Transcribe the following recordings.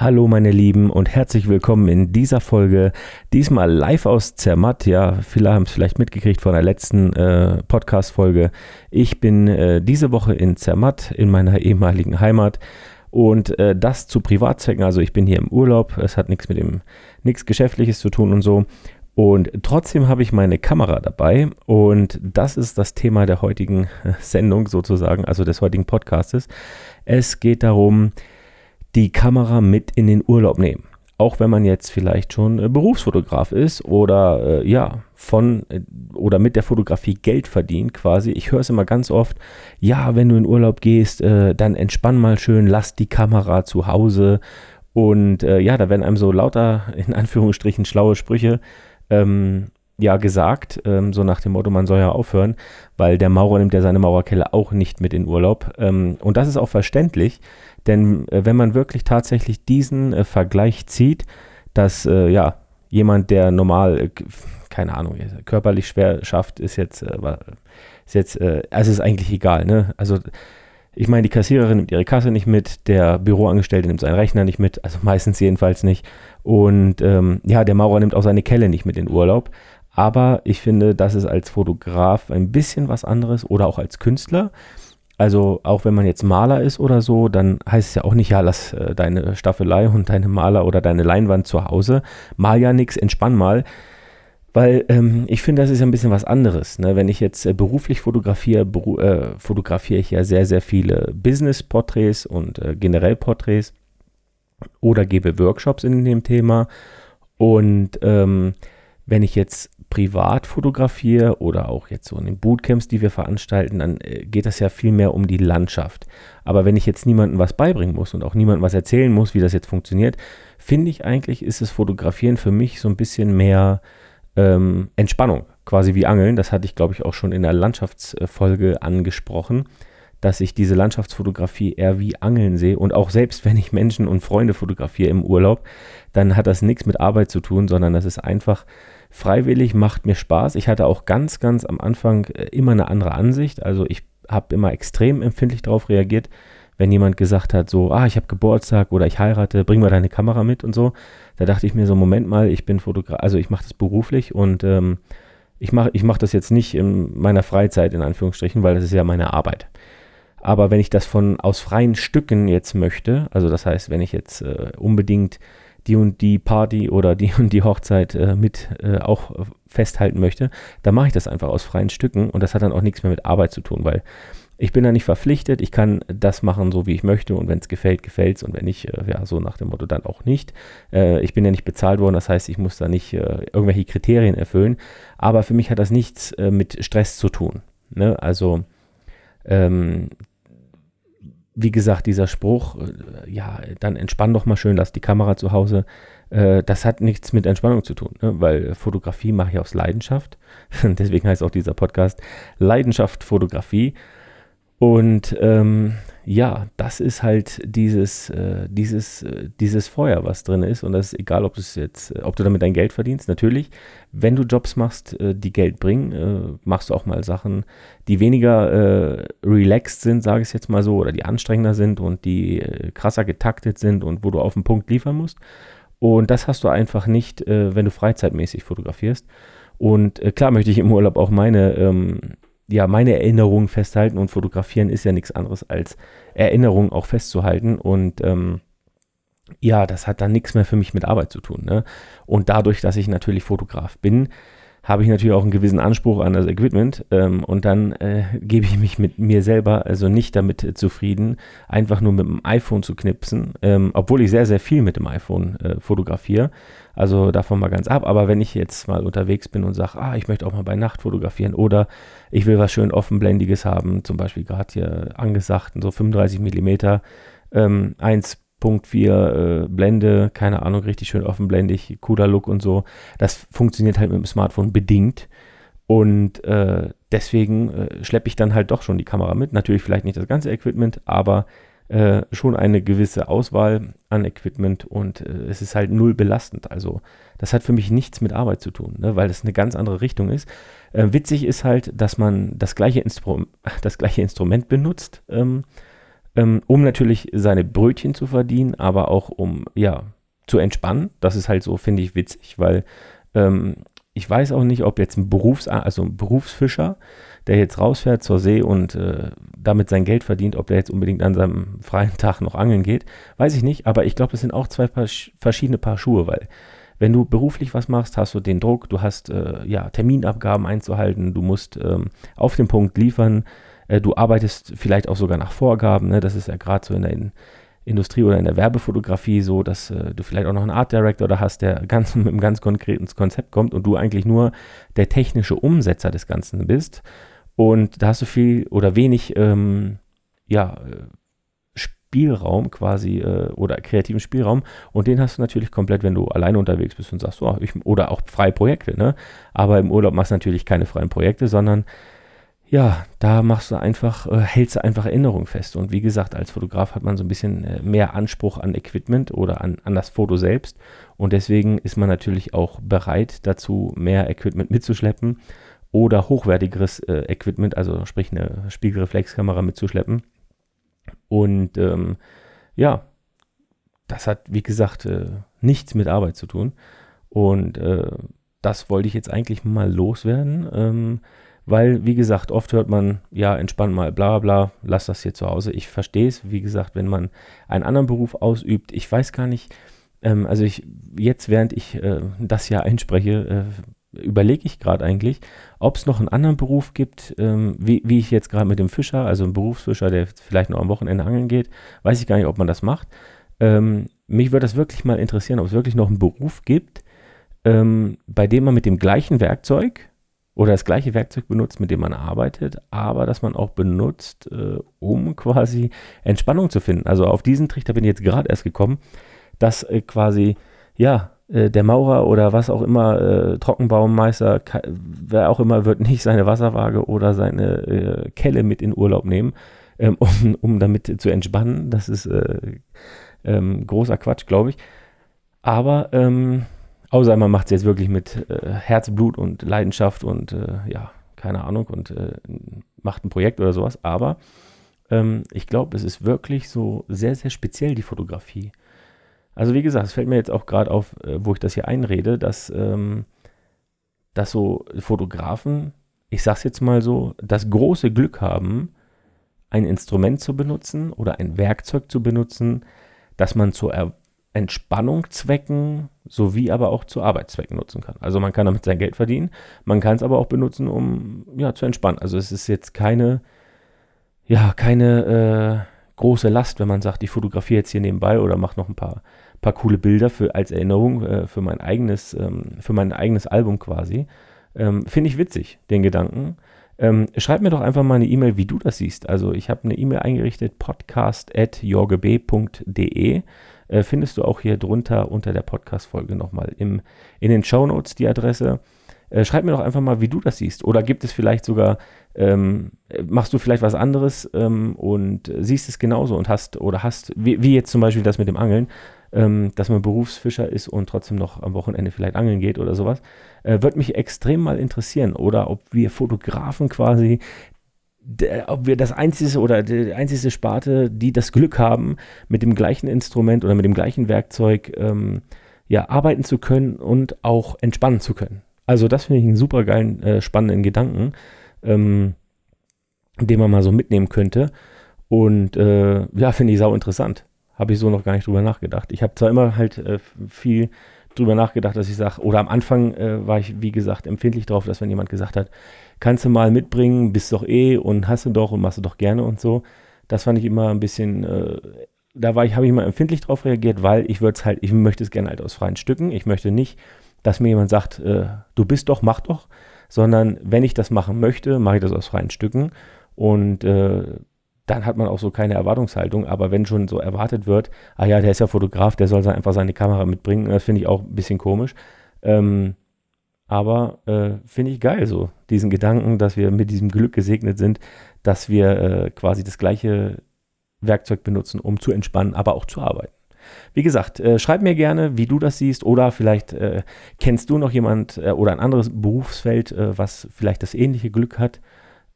Hallo meine Lieben und herzlich willkommen in dieser Folge. Diesmal live aus Zermatt. Ja, viele haben es vielleicht mitgekriegt von der letzten äh, Podcast-Folge. Ich bin äh, diese Woche in Zermatt, in meiner ehemaligen Heimat. Und äh, das zu Privatzwecken. Also ich bin hier im Urlaub. Es hat nichts mit dem, nichts Geschäftliches zu tun und so. Und trotzdem habe ich meine Kamera dabei und das ist das Thema der heutigen Sendung sozusagen, also des heutigen Podcastes. Es geht darum, die Kamera mit in den Urlaub nehmen. Auch wenn man jetzt vielleicht schon äh, Berufsfotograf ist oder äh, ja, von äh, oder mit der Fotografie Geld verdient quasi. Ich höre es immer ganz oft, ja, wenn du in Urlaub gehst, äh, dann entspann mal schön, lass die Kamera zu Hause. Und äh, ja, da werden einem so lauter, in Anführungsstrichen, schlaue Sprüche ähm, ja gesagt, ähm, so nach dem Motto, man soll ja aufhören, weil der Maurer nimmt ja seine Maurerkelle auch nicht mit in Urlaub. Ähm, und das ist auch verständlich, denn äh, wenn man wirklich tatsächlich diesen äh, Vergleich zieht, dass äh, ja jemand, der normal, äh, keine Ahnung, körperlich schwer schafft, ist jetzt, äh, ist jetzt, äh, also ist eigentlich egal, ne? Also ich meine, die Kassiererin nimmt ihre Kasse nicht mit, der Büroangestellte nimmt seinen Rechner nicht mit, also meistens jedenfalls nicht. Und ähm, ja, der Maurer nimmt auch seine Kelle nicht mit in Urlaub. Aber ich finde, das ist als Fotograf ein bisschen was anderes oder auch als Künstler. Also auch wenn man jetzt Maler ist oder so, dann heißt es ja auch nicht, ja, lass äh, deine Staffelei und deine Maler oder deine Leinwand zu Hause. Mal ja nichts, entspann mal. Weil ähm, ich finde, das ist ein bisschen was anderes. Ne? Wenn ich jetzt äh, beruflich fotografiere, beru äh, fotografiere ich ja sehr, sehr viele Business-Porträts und äh, generell Porträts oder gebe Workshops in dem Thema. Und ähm, wenn ich jetzt privat fotografiere oder auch jetzt so in den Bootcamps, die wir veranstalten, dann äh, geht das ja viel mehr um die Landschaft. Aber wenn ich jetzt niemandem was beibringen muss und auch niemandem was erzählen muss, wie das jetzt funktioniert, finde ich eigentlich, ist das Fotografieren für mich so ein bisschen mehr ähm, Entspannung, quasi wie Angeln. Das hatte ich, glaube ich, auch schon in der Landschaftsfolge angesprochen dass ich diese Landschaftsfotografie eher wie Angeln sehe. Und auch selbst wenn ich Menschen und Freunde fotografiere im Urlaub, dann hat das nichts mit Arbeit zu tun, sondern das ist einfach freiwillig, macht mir Spaß. Ich hatte auch ganz, ganz am Anfang äh, immer eine andere Ansicht. Also ich habe immer extrem empfindlich darauf reagiert, wenn jemand gesagt hat, so, ah, ich habe Geburtstag oder ich heirate, bring mal deine Kamera mit und so. Da dachte ich mir so, Moment mal, ich bin Fotograf, also ich mache das beruflich und ähm, ich mache ich mach das jetzt nicht in meiner Freizeit, in Anführungsstrichen, weil das ist ja meine Arbeit. Aber wenn ich das von aus freien Stücken jetzt möchte, also das heißt, wenn ich jetzt äh, unbedingt die und die Party oder die und die Hochzeit äh, mit äh, auch festhalten möchte, dann mache ich das einfach aus freien Stücken und das hat dann auch nichts mehr mit Arbeit zu tun, weil ich bin da nicht verpflichtet, ich kann das machen, so wie ich möchte und wenn es gefällt, gefällt es und wenn nicht, äh, ja, so nach dem Motto dann auch nicht. Äh, ich bin ja nicht bezahlt worden, das heißt, ich muss da nicht äh, irgendwelche Kriterien erfüllen, aber für mich hat das nichts äh, mit Stress zu tun. Ne? Also ähm, wie gesagt, dieser Spruch, äh, ja, dann entspann doch mal schön, lass die Kamera zu Hause, äh, das hat nichts mit Entspannung zu tun, ne? weil Fotografie mache ich aus Leidenschaft. Deswegen heißt auch dieser Podcast Leidenschaft Fotografie. Und ähm, ja, das ist halt dieses, äh, dieses, äh, dieses Feuer, was drin ist. Und das ist egal, ob, jetzt, ob du damit dein Geld verdienst. Natürlich, wenn du Jobs machst, äh, die Geld bringen, äh, machst du auch mal Sachen, die weniger äh, relaxed sind, sage ich jetzt mal so, oder die anstrengender sind und die äh, krasser getaktet sind und wo du auf den Punkt liefern musst. Und das hast du einfach nicht, wenn du freizeitmäßig fotografierst. Und klar möchte ich im Urlaub auch meine ähm, ja, meine Erinnerungen festhalten und fotografieren ist ja nichts anderes als Erinnerungen auch festzuhalten und ähm, ja, das hat dann nichts mehr für mich mit Arbeit zu tun. Ne? Und dadurch, dass ich natürlich Fotograf bin, habe ich natürlich auch einen gewissen Anspruch an das Equipment ähm, und dann äh, gebe ich mich mit mir selber also nicht damit äh, zufrieden, einfach nur mit dem iPhone zu knipsen, ähm, obwohl ich sehr, sehr viel mit dem iPhone äh, fotografiere. Also davon mal ganz ab. Aber wenn ich jetzt mal unterwegs bin und sage, ah, ich möchte auch mal bei Nacht fotografieren oder ich will was schön offenblendiges haben, zum Beispiel gerade hier angesagt, so 35 mm, ähm, 1 Punkt 4 äh, Blende, keine Ahnung, richtig schön offenblendig, cooler Look und so. Das funktioniert halt mit dem Smartphone bedingt. Und äh, deswegen äh, schleppe ich dann halt doch schon die Kamera mit. Natürlich vielleicht nicht das ganze Equipment, aber äh, schon eine gewisse Auswahl an Equipment und äh, es ist halt null belastend. Also das hat für mich nichts mit Arbeit zu tun, ne, weil das eine ganz andere Richtung ist. Äh, witzig ist halt, dass man das gleiche, Instru das gleiche Instrument benutzt. Ähm, ähm, um natürlich seine Brötchen zu verdienen, aber auch um, ja, zu entspannen. Das ist halt so, finde ich, witzig, weil ähm, ich weiß auch nicht, ob jetzt ein Berufs-, also ein Berufsfischer, der jetzt rausfährt zur See und äh, damit sein Geld verdient, ob der jetzt unbedingt an seinem freien Tag noch angeln geht, weiß ich nicht. Aber ich glaube, das sind auch zwei paar, verschiedene Paar Schuhe, weil wenn du beruflich was machst, hast du den Druck, du hast äh, ja Terminabgaben einzuhalten, du musst ähm, auf den Punkt liefern, äh, du arbeitest vielleicht auch sogar nach Vorgaben. Ne? Das ist ja gerade so in der in Industrie oder in der Werbefotografie so, dass äh, du vielleicht auch noch einen Art Director da hast, der ganz mit einem ganz konkreten Konzept kommt und du eigentlich nur der technische Umsetzer des Ganzen bist. Und da hast du viel oder wenig ähm, ja, äh, Spielraum quasi äh, oder kreativen Spielraum und den hast du natürlich komplett, wenn du alleine unterwegs bist und sagst, oh, ich, oder auch freie Projekte, ne? Aber im Urlaub machst du natürlich keine freien Projekte, sondern ja, da machst du einfach, äh, hältst du einfach Erinnerung fest. Und wie gesagt, als Fotograf hat man so ein bisschen äh, mehr Anspruch an Equipment oder an, an das Foto selbst. Und deswegen ist man natürlich auch bereit dazu, mehr Equipment mitzuschleppen oder hochwertigeres äh, Equipment, also sprich eine Spiegelreflexkamera mitzuschleppen. Und ähm, ja, das hat, wie gesagt, äh, nichts mit Arbeit zu tun. Und äh, das wollte ich jetzt eigentlich mal loswerden, ähm, weil, wie gesagt, oft hört man, ja, entspannt mal, bla bla, lass das hier zu Hause. Ich verstehe es, wie gesagt, wenn man einen anderen Beruf ausübt. Ich weiß gar nicht, ähm, also ich, jetzt während ich äh, das ja einspreche, äh, überlege ich gerade eigentlich, ob es noch einen anderen Beruf gibt, ähm, wie, wie ich jetzt gerade mit dem Fischer, also ein Berufsfischer, der vielleicht nur am Wochenende angeln geht, weiß ich gar nicht, ob man das macht. Ähm, mich würde das wirklich mal interessieren, ob es wirklich noch einen Beruf gibt, ähm, bei dem man mit dem gleichen Werkzeug oder das gleiche Werkzeug benutzt, mit dem man arbeitet, aber dass man auch benutzt, äh, um quasi Entspannung zu finden. Also auf diesen Trichter bin ich jetzt gerade erst gekommen, dass äh, quasi, ja, äh, der Maurer oder was auch immer, äh, Trockenbaumeister, wer auch immer, wird nicht seine Wasserwaage oder seine äh, Kelle mit in Urlaub nehmen, ähm, um, um damit zu entspannen. Das ist äh, ähm, großer Quatsch, glaube ich. Aber ähm, außer man macht es jetzt wirklich mit äh, Herzblut und Leidenschaft und äh, ja, keine Ahnung und macht ein Projekt oder sowas. Aber ähm, ich glaube, es ist wirklich so sehr, sehr speziell, die Fotografie. Also wie gesagt, es fällt mir jetzt auch gerade auf, äh, wo ich das hier einrede, dass, ähm, dass so Fotografen, ich sag's jetzt mal so, das große Glück haben, ein Instrument zu benutzen oder ein Werkzeug zu benutzen, das man zur er Entspannung Zwecken sowie aber auch zu Arbeitszwecken nutzen kann. Also man kann damit sein Geld verdienen, man kann es aber auch benutzen, um ja zu entspannen. Also es ist jetzt keine, ja, keine äh, große Last, wenn man sagt, ich fotografiere jetzt hier nebenbei oder mache noch ein paar, paar coole Bilder für, als Erinnerung äh, für, mein eigenes, ähm, für mein eigenes Album quasi. Ähm, Finde ich witzig, den Gedanken. Ähm, schreib mir doch einfach mal eine E-Mail, wie du das siehst. Also ich habe eine E-Mail eingerichtet, podcast.jorgeb.de. Äh, findest du auch hier drunter unter der Podcast-Folge nochmal in den Show Notes die Adresse. Äh, schreib mir doch einfach mal, wie du das siehst. Oder gibt es vielleicht sogar, ähm, machst du vielleicht was anderes ähm, und siehst es genauso und hast, oder hast, wie, wie jetzt zum Beispiel das mit dem Angeln, ähm, dass man Berufsfischer ist und trotzdem noch am Wochenende vielleicht angeln geht oder sowas. Äh, Würde mich extrem mal interessieren. Oder ob wir Fotografen quasi ob wir das einzige oder die einzige Sparte, die das Glück haben, mit dem gleichen Instrument oder mit dem gleichen Werkzeug ähm, ja, arbeiten zu können und auch entspannen zu können. Also das finde ich einen super geilen, äh, spannenden Gedanken, ähm, den man mal so mitnehmen könnte. Und äh, ja, finde ich sau interessant. Habe ich so noch gar nicht drüber nachgedacht. Ich habe zwar immer halt äh, viel drüber nachgedacht, dass ich sage, oder am Anfang äh, war ich, wie gesagt, empfindlich drauf, dass wenn jemand gesagt hat, kannst du mal mitbringen, bist doch eh und hast du doch und machst du doch gerne und so. Das fand ich immer ein bisschen, äh, da war ich, habe ich immer empfindlich drauf reagiert, weil ich würde es halt, ich möchte es gerne halt aus freien Stücken. Ich möchte nicht dass mir jemand sagt, äh, du bist doch, mach doch, sondern wenn ich das machen möchte, mache ich das aus freien Stücken und äh, dann hat man auch so keine Erwartungshaltung. Aber wenn schon so erwartet wird, ah ja, der ist ja Fotograf, der soll einfach seine Kamera mitbringen, das finde ich auch ein bisschen komisch. Ähm, aber äh, finde ich geil so, diesen Gedanken, dass wir mit diesem Glück gesegnet sind, dass wir äh, quasi das gleiche Werkzeug benutzen, um zu entspannen, aber auch zu arbeiten. Wie gesagt, äh, schreib mir gerne, wie du das siehst oder vielleicht äh, kennst du noch jemand äh, oder ein anderes Berufsfeld, äh, was vielleicht das ähnliche Glück hat.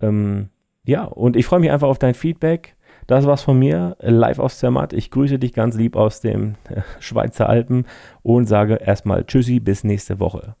Ähm, ja, und ich freue mich einfach auf dein Feedback. Das war's von mir, live aus Zermatt. Ich grüße dich ganz lieb aus den äh, Schweizer Alpen und sage erstmal Tschüssi, bis nächste Woche.